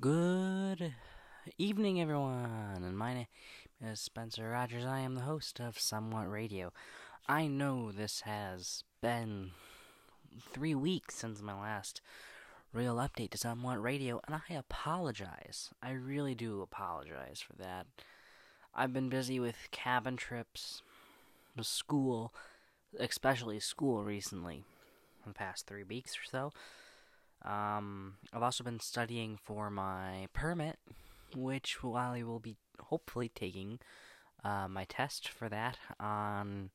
Good evening, everyone, and my name is Spencer Rogers. I am the host of Somewhat Radio. I know this has been three weeks since my last real update to Somewhat Radio, and I apologize. I really do apologize for that. I've been busy with cabin trips, with school, especially school recently, in the past three weeks or so. Um, I've also been studying for my permit, which I will be hopefully taking uh, my test for that on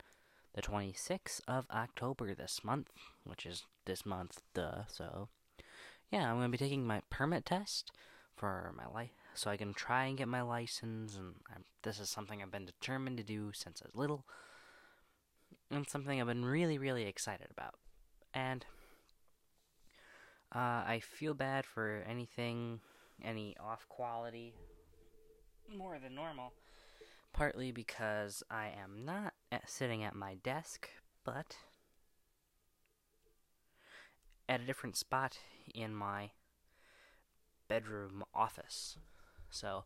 the 26th of October this month, which is this month, duh. So, yeah, I'm going to be taking my permit test for my life so I can try and get my license. And I'm, this is something I've been determined to do since I was little, and something I've been really, really excited about. And uh, I feel bad for anything, any off quality, more than normal. Partly because I am not at sitting at my desk, but at a different spot in my bedroom office. So,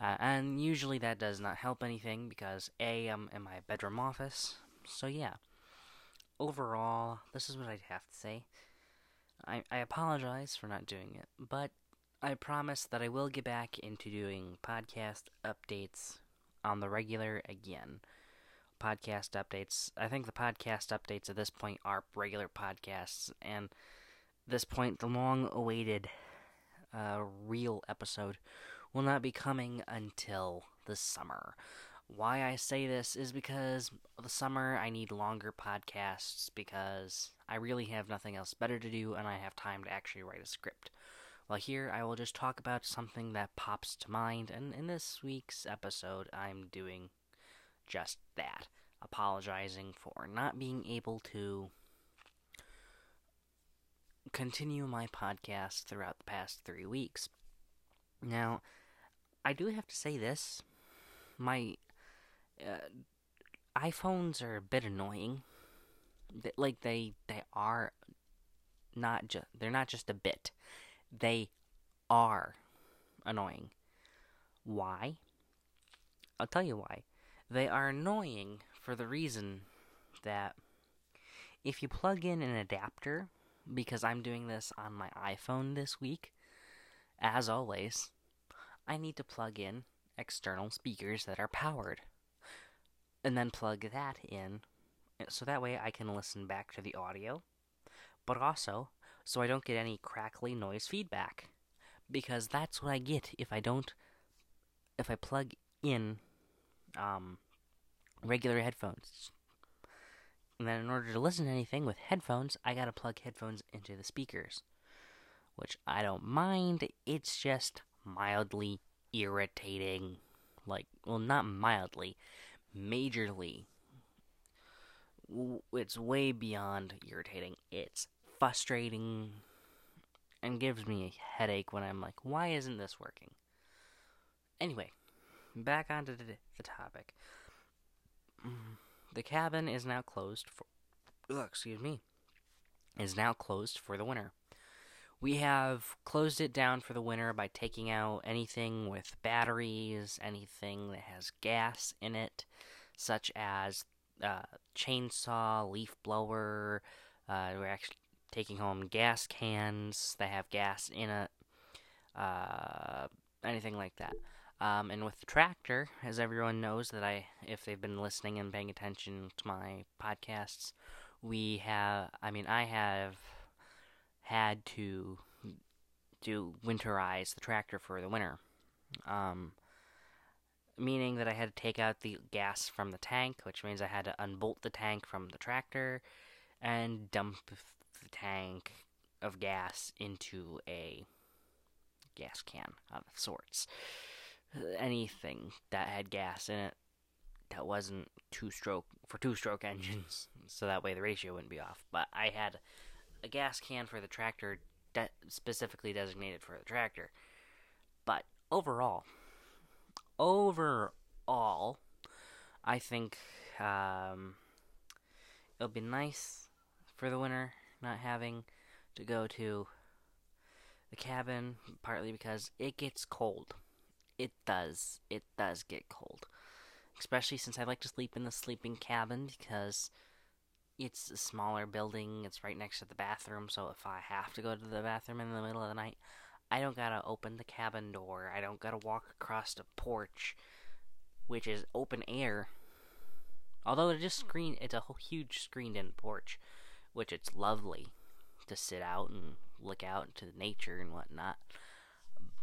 uh, and usually that does not help anything because A, I'm in my bedroom office. So, yeah. Overall, this is what I'd have to say. I, I apologize for not doing it, but I promise that I will get back into doing podcast updates on the regular again. Podcast updates. I think the podcast updates at this point are regular podcasts, and this point, the long awaited uh, real episode will not be coming until the summer. Why I say this is because the summer I need longer podcasts because I really have nothing else better to do and I have time to actually write a script. Well, here I will just talk about something that pops to mind, and in this week's episode, I'm doing just that. Apologizing for not being able to continue my podcast throughout the past three weeks. Now, I do have to say this. My uh, iPhones are a bit annoying. Like they they are not just they're not just a bit. They are annoying. Why? I'll tell you why. They are annoying for the reason that if you plug in an adapter, because I'm doing this on my iPhone this week, as always, I need to plug in external speakers that are powered and then plug that in so that way I can listen back to the audio, but also so I don't get any crackly noise feedback because that's what I get if I don't if I plug in um, regular headphones. And then in order to listen to anything with headphones, I got to plug headphones into the speakers, which I don't mind. It's just mildly irritating. Like, well, not mildly majorly. It's way beyond irritating. It's frustrating and gives me a headache when I'm like, why isn't this working? Anyway, back onto the, topic. The cabin is now closed for. Oh, excuse me. Is now closed for the winter. We have closed it down for the winter by taking out anything with batteries, anything that has gas in it, such as uh, chainsaw, leaf blower. Uh, we're actually taking home gas cans that have gas in it, uh, anything like that. Um, and with the tractor, as everyone knows that I, if they've been listening and paying attention to my podcasts, we have. I mean, I have had to to winterize the tractor for the winter. Um, meaning that I had to take out the gas from the tank, which means I had to unbolt the tank from the tractor and dump the tank of gas into a gas can of sorts. Anything that had gas in it that wasn't two stroke for two stroke engines, so that way the ratio wouldn't be off. But I had a gas can for the tractor de- specifically designated for the tractor. But overall, overall, I think um, it'll be nice for the winter not having to go to the cabin partly because it gets cold. It does. It does get cold. Especially since I like to sleep in the sleeping cabin because it's a smaller building. It's right next to the bathroom, so if I have to go to the bathroom in the middle of the night, I don't gotta open the cabin door. I don't gotta walk across the porch, which is open air. Although it just screen, it's a whole huge screened-in porch, which it's lovely to sit out and look out into nature and whatnot.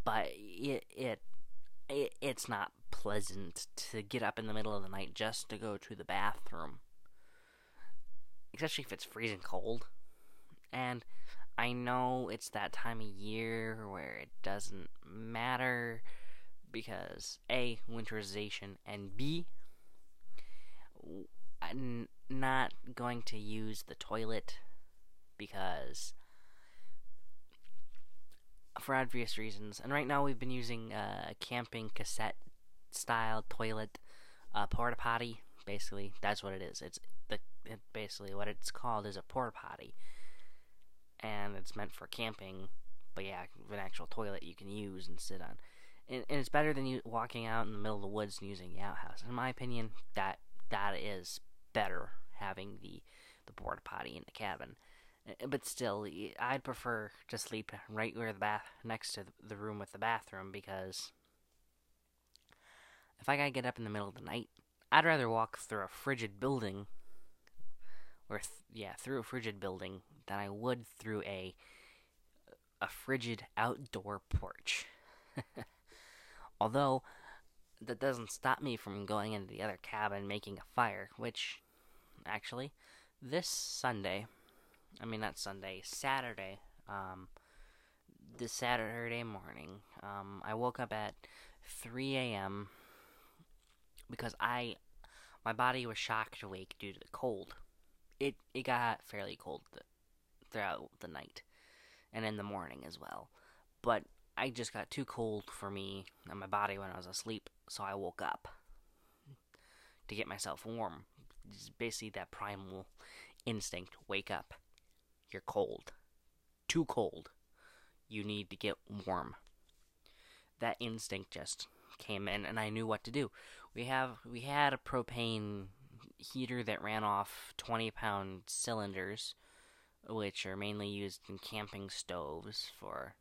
But it it, it it's not pleasant to get up in the middle of the night just to go to the bathroom especially if it's freezing cold. And I know it's that time of year where it doesn't matter because A, winterization, and B, I'm not going to use the toilet because for obvious reasons. And right now we've been using a camping cassette style toilet, uh, porta potty. Basically, that's what it is. It's the it basically what it's called is a porta potty, and it's meant for camping. But yeah, an actual toilet you can use and sit on, and, and it's better than you walking out in the middle of the woods and using the outhouse. In my opinion, that that is better having the the porta potty in the cabin. Uh, but still, I'd prefer to sleep right where the bath next to the room with the bathroom because if I gotta get up in the middle of the night, I'd rather walk through a frigid building or th- yeah, through a frigid building than I would through a a frigid outdoor porch. Although that doesn't stop me from going into the other cabin making a fire, which actually this Sunday, I mean not Sunday, Saturday, um this Saturday morning, um I woke up at 3 a.m. because I my body was shocked awake due to the cold it it got fairly cold th- throughout the night and in the morning as well. But I just got too cold for me and my body when I was asleep, so I woke up to get myself warm. It's basically that primal instinct wake up. You're cold. Too cold. You need to get warm. That instinct just came in and I knew what to do. We have we had a propane heater that ran off 20 pound cylinders, which are mainly used in camping stoves for.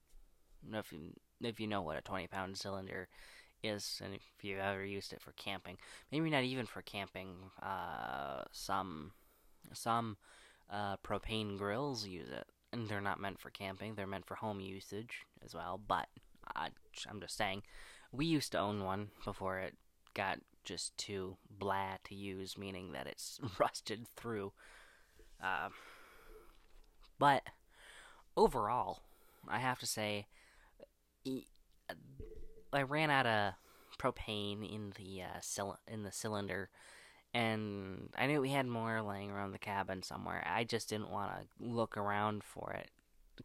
If you, if you know what a 20 pound cylinder is, and if you've ever used it for camping, maybe not even for camping, uh, some some uh, propane grills use it, and they're not meant for camping; they're meant for home usage as well. But I, I'm just saying, we used to own one before it got just too blah to use, meaning that it's rusted through. Uh, but overall, I have to say, I ran out of propane in the uh, in the cylinder, and I knew we had more laying around the cabin somewhere. I just didn't want to look around for it,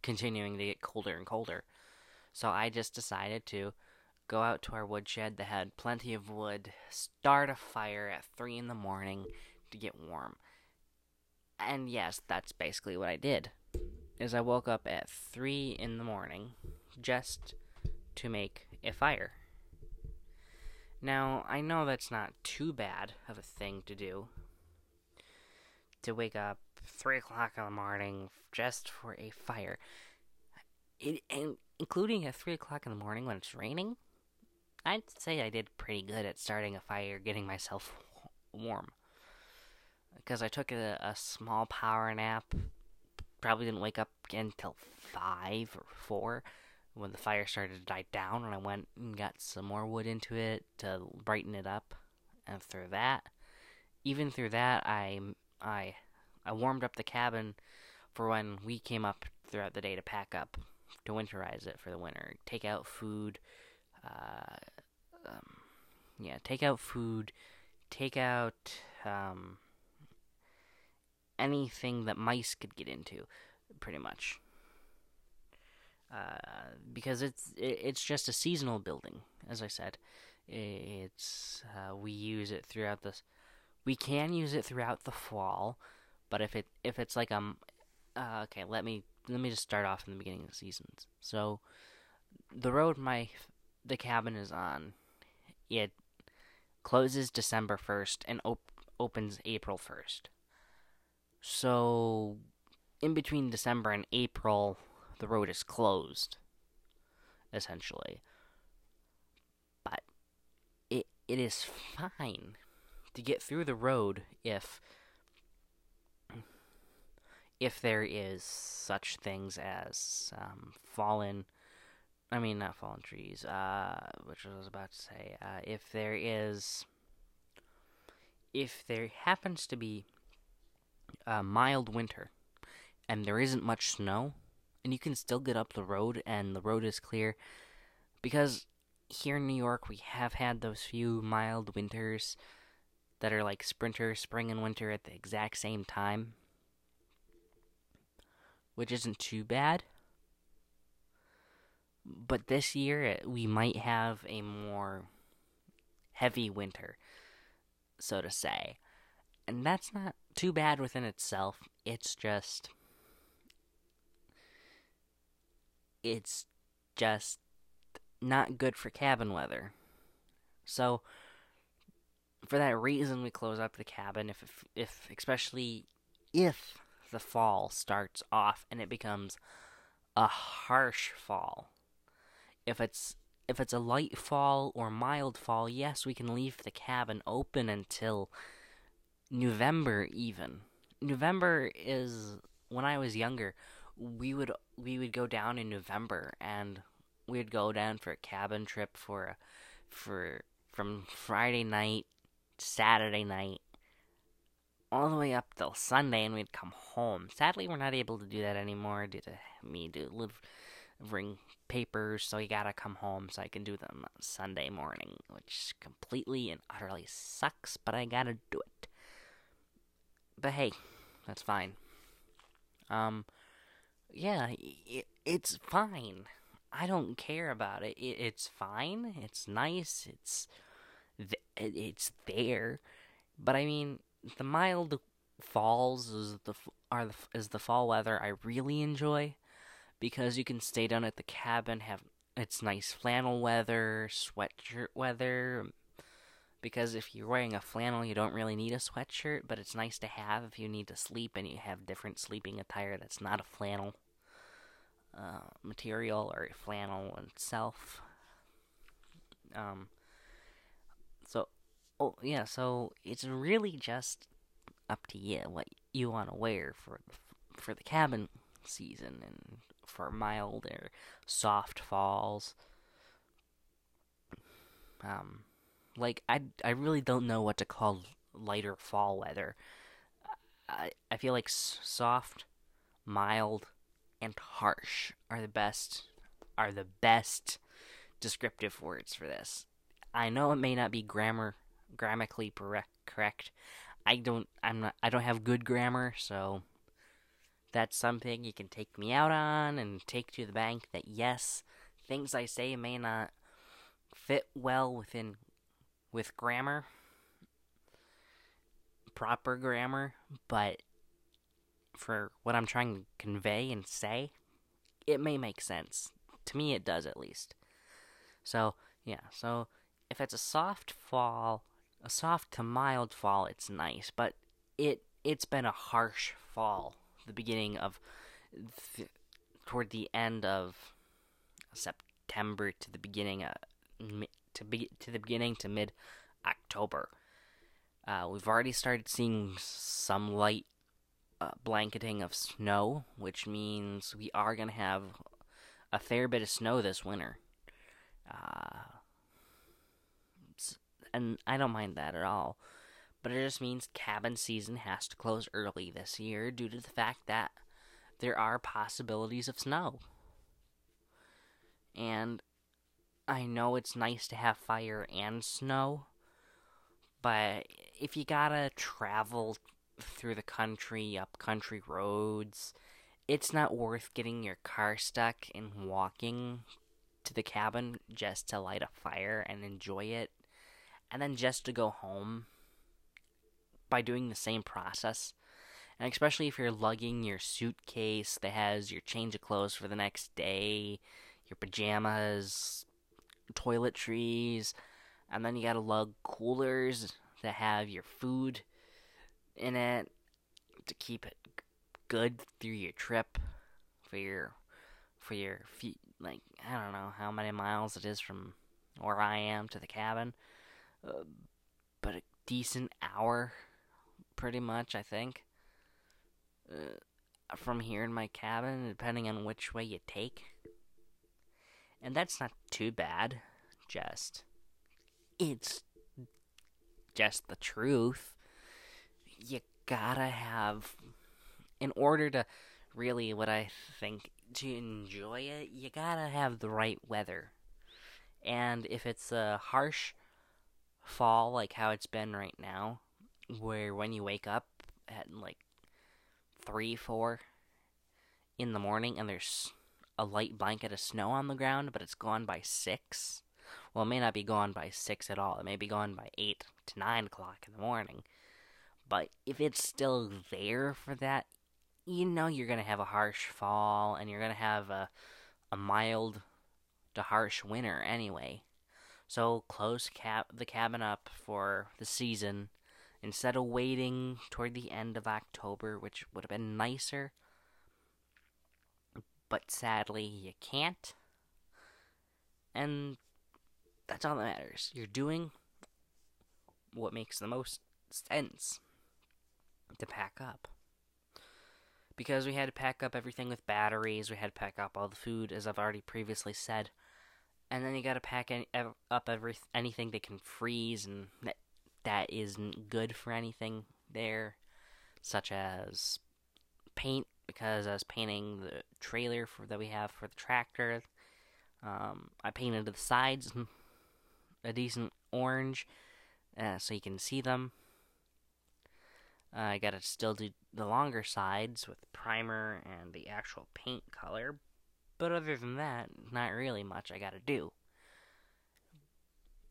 continuing to get colder and colder. So I just decided to go out to our woodshed that had plenty of wood, start a fire at 3 in the morning to get warm. And yes, that's basically what I did. Is I woke up at 3 in the morning just to make a fire. Now, I know that's not too bad of a thing to do. To wake up 3 o'clock in the morning just for a fire. It, and including at 3 o'clock in the morning when it's raining, I'd say I did pretty good at starting a fire, getting myself warm. Because I took a, a small power nap. Probably didn't wake up again until 5 or 4 when the fire started to die down, and I went and got some more wood into it to brighten it up. And through that, even through that, I I I warmed up the cabin for when we came up throughout the day to pack up to winterize it for the winter. Take out food, uh, um, yeah, take out food, take out um, anything that mice could get into, pretty much. Uh, because it's it, it's just a seasonal building, as I said. It's uh, we use it throughout the. We can use it throughout the fall, but if it if it's like um, uh, okay, let me let me just start off in the beginning of the seasons. So, the road my the cabin is on, it closes December first and op- opens April first. So, in between December and April, the road is closed, essentially. But it it is fine to get through the road if if there is such things as um, fallen I mean not fallen trees, uh, which I was about to say, uh, if there is if there happens to be a mild winter and there isn't much snow and you can still get up the road and the road is clear because here in New York we have had those few mild winters that are like sprinter spring and winter at the exact same time which isn't too bad. But this year, eh, we might have a more heavy winter, so to say. And that's not too bad within itself. It's just. It's just not good for cabin weather. So, for that reason, we close up the cabin. If, if, if especially if the fall starts off and it becomes a harsh fall. If it's if it's a light fall or mild fall, yes, we can leave the cabin open until November even. November is when I was younger, we would we would go down in November and we'd go down for a cabin trip for for from Friday night Saturday night all the way up till Sunday, and we'd come home. Sadly, we're not able to do that anymore due to me delivering papers, so you gotta come home so I can do them Sunday morning, which completely and utterly sucks, but I gotta do it. But hey, that's fine. Um, yeah, it, it's fine. I don't care about it. it. It's fine. It's nice. It's th- it's there. But I mean, the mild falls is the are the, is the fall weather I really enjoy because you can stay down at the cabin, have it's nice flannel weather, sweatshirt weather. Because if you're wearing a flannel, you don't really need a sweatshirt, but it's nice to have if you need to sleep and you have different sleeping attire that's not a flannel uh, material or a flannel itself. Um, so Oh yeah, so it's really just up to you what you want to wear for for the cabin season and for mild or soft falls. Um, like I I really don't know what to call lighter fall weather. I I feel like soft, mild, and harsh are the best are the best descriptive words for this. I know it may not be grammar grammatically correct. I don't I'm not I don't have good grammar, so that's something you can take me out on and take to the bank that yes, things I say may not fit well within with grammar proper grammar, but for what I'm trying to convey and say, it may make sense. To me it does at least. So, yeah, so if it's a soft fall a soft to mild fall, it's nice, but it it's been a harsh fall. The beginning of th- toward the end of September to the beginning of, to be to the beginning to mid October. Uh, we've already started seeing some light uh, blanketing of snow, which means we are going to have a fair bit of snow this winter. Uh, and I don't mind that at all. But it just means cabin season has to close early this year due to the fact that there are possibilities of snow. And I know it's nice to have fire and snow, but if you gotta travel through the country, up country roads, it's not worth getting your car stuck and walking to the cabin just to light a fire and enjoy it and then just to go home by doing the same process. And especially if you're lugging your suitcase that has your change of clothes for the next day, your pajamas, toiletries, and then you gotta lug coolers that have your food in it to keep it good through your trip for your for your feet like I don't know how many miles it is from where I am to the cabin, uh, but a decent hour, pretty much I think. Uh, from here in my cabin, depending on which way you take, and that's not too bad. Just it's just the truth. You gotta have, in order to really, what I think to enjoy it, you gotta have the right weather. And if it's a harsh fall like how it's been right now, where when you wake up at like 3, 4 in the morning and there's a light blanket of snow on the ground, but it's gone by 6. Well, it may not be gone by 6 at all. It may be gone by 8 to 9 o'clock in the morning. But if it's still there for that you know you're going to have a harsh fall and you're going to have a, a mild to harsh winter anyway. So close cap the cabin up for the season instead of waiting toward the end of October, which would have been nicer. But sadly, you can't. And that's all that matters. You're doing what makes the most sense to pack up because we had to pack up everything with batteries. We had to pack up all the food, as I've already previously said, and then you got to pack any, up every anything that can freeze and that that isn't good for anything there, such as paint. Because I was painting the trailer for, that we have for the tractor, um, I painted the sides a decent orange, uh, so you can see them. Uh, I gotta still do the longer sides with primer and the actual paint color, but other than that, not really much I gotta do.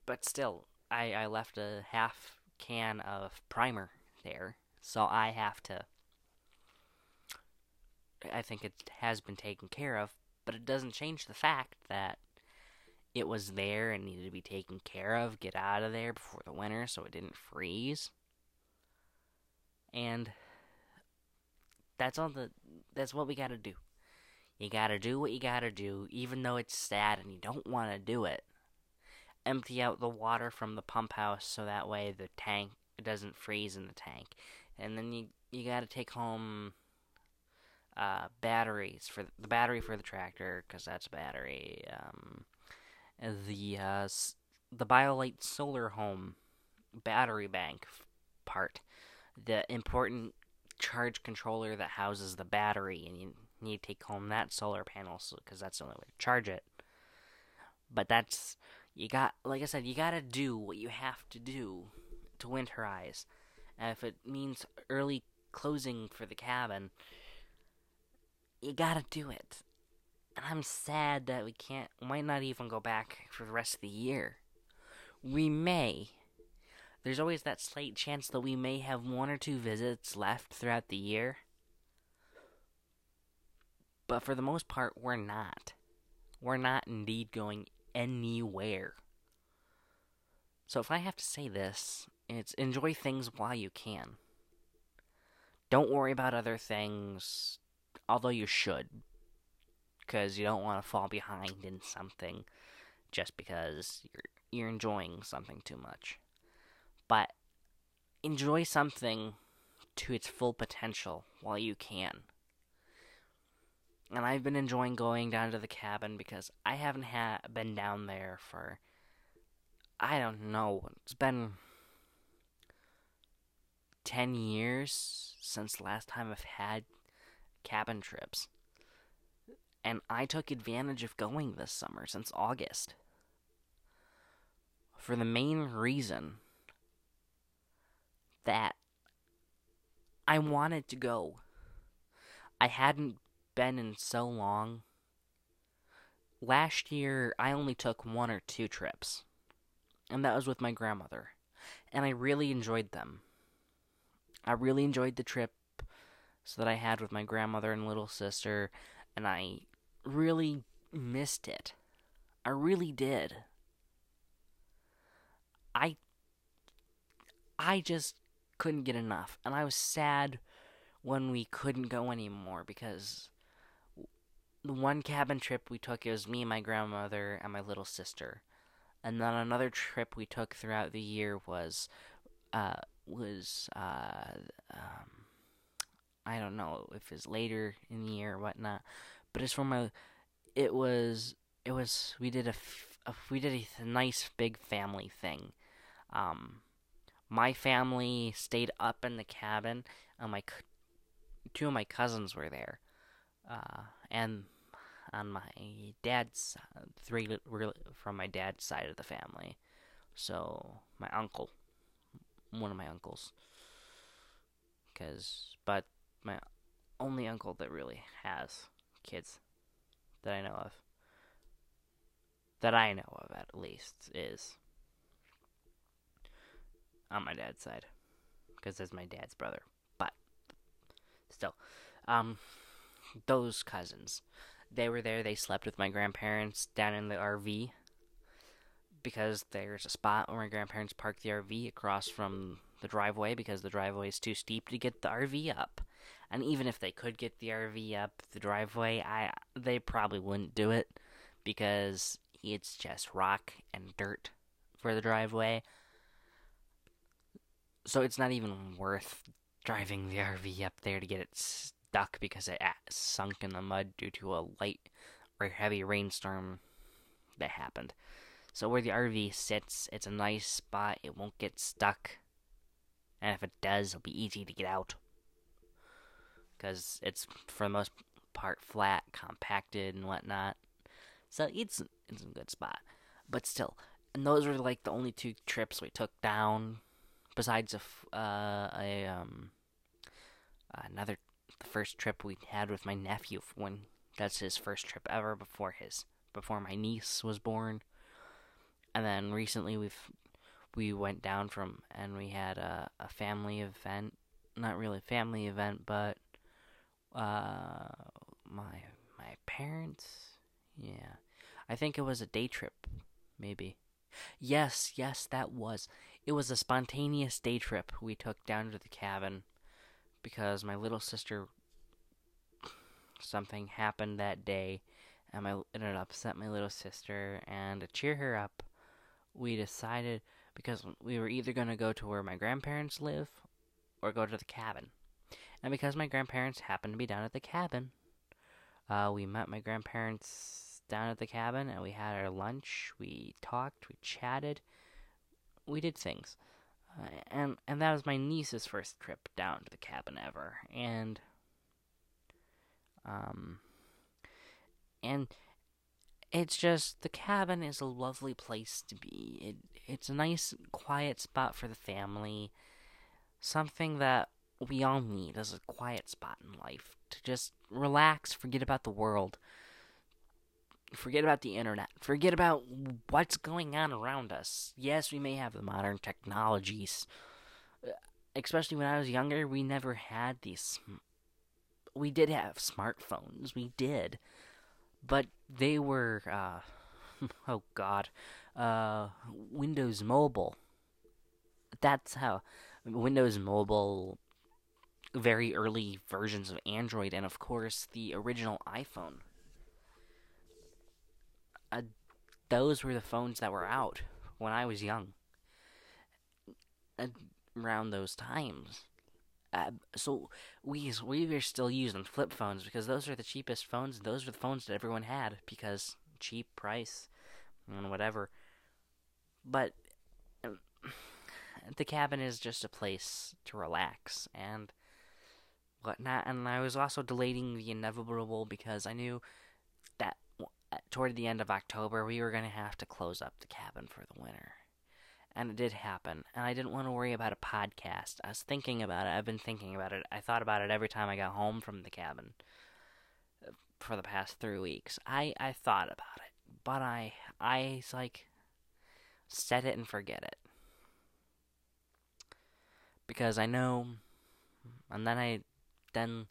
But still, I, I left a half can of primer there, so I have to. I think it has been taken care of, but it doesn't change the fact that it was there and needed to be taken care of, get out of there before the winter so it didn't freeze. And that's all the that's what we got to do. You got to do what you got to do even though it's sad and you don't want to do it. Empty out the water from the pump house so that way the tank doesn't freeze in the tank. And then you you got to take home uh, batteries for the battery for the tractor because that's a battery. Um, the uh, the BioLite Solar Home battery bank part the important charge controller that houses the battery, and you need to take home that solar panel because so, that's the only way to charge it. But that's you got, like I said, you gotta do what you have to do to winterize. And if it means early closing for the cabin, you gotta do it. And I'm sad that we can't, might not even go back for the rest of the year. We may, there's always that slight chance that we may have one or two visits left throughout the year. But for the most part, we're not. We're not indeed going anywhere. So if I have to say this, it's enjoy things while you can. Don't worry about other things, although you should, because you don't want to fall behind in something just because you're you're enjoying something too much but enjoy something to its full potential while you can. And I've been enjoying going down to the cabin because I haven't ha- been down there for I don't know. It's been 10 years since last time I've had cabin trips. And I took advantage of going this summer since August. For the main reason that I wanted to go. I hadn't been in so long. Last year, I only took one or two trips, and that was with my grandmother, and I really enjoyed them. I really enjoyed the trip that I had with my grandmother and little sister, and I really missed it. I really did. I I just couldn't get enough, and I was sad when we couldn't go anymore because the one cabin trip we took it was me, my grandmother, and my little sister, and then another trip we took throughout the year was uh was uh um I don't know if it's later in the year or whatnot, but it's from my, It was it was we did a, a we did a nice big family thing. Um, my family stayed up in the cabin, and my two of my cousins were there, uh, and on my dad's three from my dad's side of the family. So my uncle, one of my uncles, because but my only uncle that really has kids that I know of. That I know of, at least, is on my dad's side. Because it's my dad's brother. But, still. Um, those cousins. They were there, they slept with my grandparents down in the RV. Because there's a spot where my grandparents parked the RV across from the driveway because the driveway is too steep to get the RV up. And even if they could get the RV up the driveway, I they probably wouldn't do it because it's just rock and dirt for the driveway. So it's not even worth driving the RV up there to get it stuck because it sunk in the mud due to a light or heavy rainstorm that happened. So where the RV sits, it's a nice spot. It won't get stuck. And if it does, it'll be easy to get out because it's for the most part flat, compacted, and whatnot. So it's it's a good spot, but still, and those were like the only two trips we took down, besides a uh, a um another the first trip we had with my nephew when that's his first trip ever before his before my niece was born, and then recently we've we went down from and we had a, a family event not really a family event but uh, my my parents. Yeah, I think it was a day trip, maybe. Yes, yes, that was. It was a spontaneous day trip we took down to the cabin because my little sister. Something happened that day, and my it upset my little sister. And to cheer her up, we decided because we were either going to go to where my grandparents live or go to the cabin. And because my grandparents happened to be down at the cabin, uh, we met my grandparents down at the cabin and we had our lunch. We talked, we chatted, we did things. Uh, and and that was my niece's first trip down to the cabin ever. And um and it's just the cabin is a lovely place to be. It it's a nice quiet spot for the family. Something that we all need as a quiet spot in life to just relax, forget about the world, forget about the internet, forget about what's going on around us. Yes, we may have the modern technologies. Uh, especially when I was younger, we never had these. We did have smartphones, we did. But they were, uh, oh god, uh, Windows Mobile. That's how. Windows Mobile very early versions of Android, and of course the original iPhone. Uh, those were the phones that were out when I was young. Around those times. Uh, so we we were still using flip phones because those are the cheapest phones. Those were the phones that everyone had because cheap price and whatever. But uh, the cabin is just a place to relax and whatnot. And I was also delaying the inevitable because I knew toward the end of October we were going to have to close up the cabin for the winter. And it did happen. And I didn't want to worry about a podcast. I was thinking about it. I've been thinking about it. I thought about it every time I got home from the cabin uh, for the past three weeks. I, I thought about it. But I, I, like, set it and forget it. Because I know. And then I then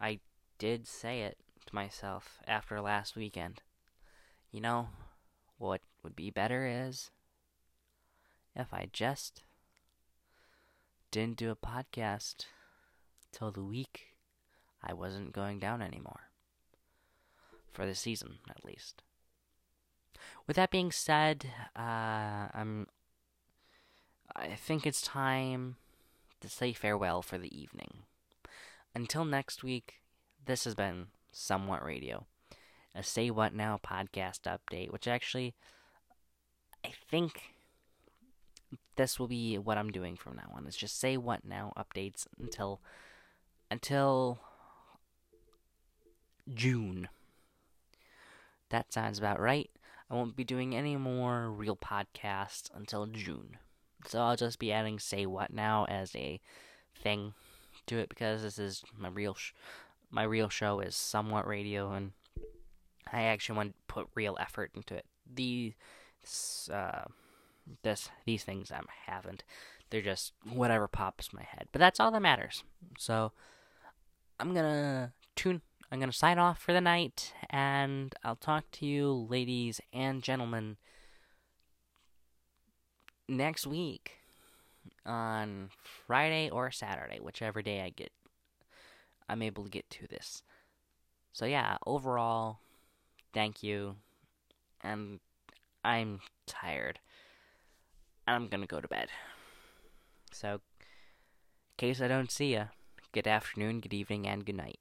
I did say it to myself after last weekend. You know, what would be better is if I just didn't do a podcast till the week I wasn't going down anymore. For the season, at least. With that being said, uh, I'm. I think it's time to say farewell for the evening. Until next week, this has been Somewhat Radio, a Say What Now podcast update, which actually, I think this will be what I'm doing from now on. It's just Say What Now updates until until June. That sounds about right. I won't be doing any more real podcasts until June. So I'll just be adding Say What Now as a thing to it because this is my real sh- my real show is somewhat radio and I actually want to put real effort into it. These uh, this these things I haven't. They're just whatever pops my head. But that's all that matters. So I'm gonna tune I'm to sign off for the night, and I'll talk to you, ladies and gentlemen, next week on Friday or Saturday, whichever day I get, I'm able to get to this. So, yeah, overall, thank you, and I'm tired. And I'm gonna go to bed. So, in case I don't see ya, good afternoon, good evening, and good night.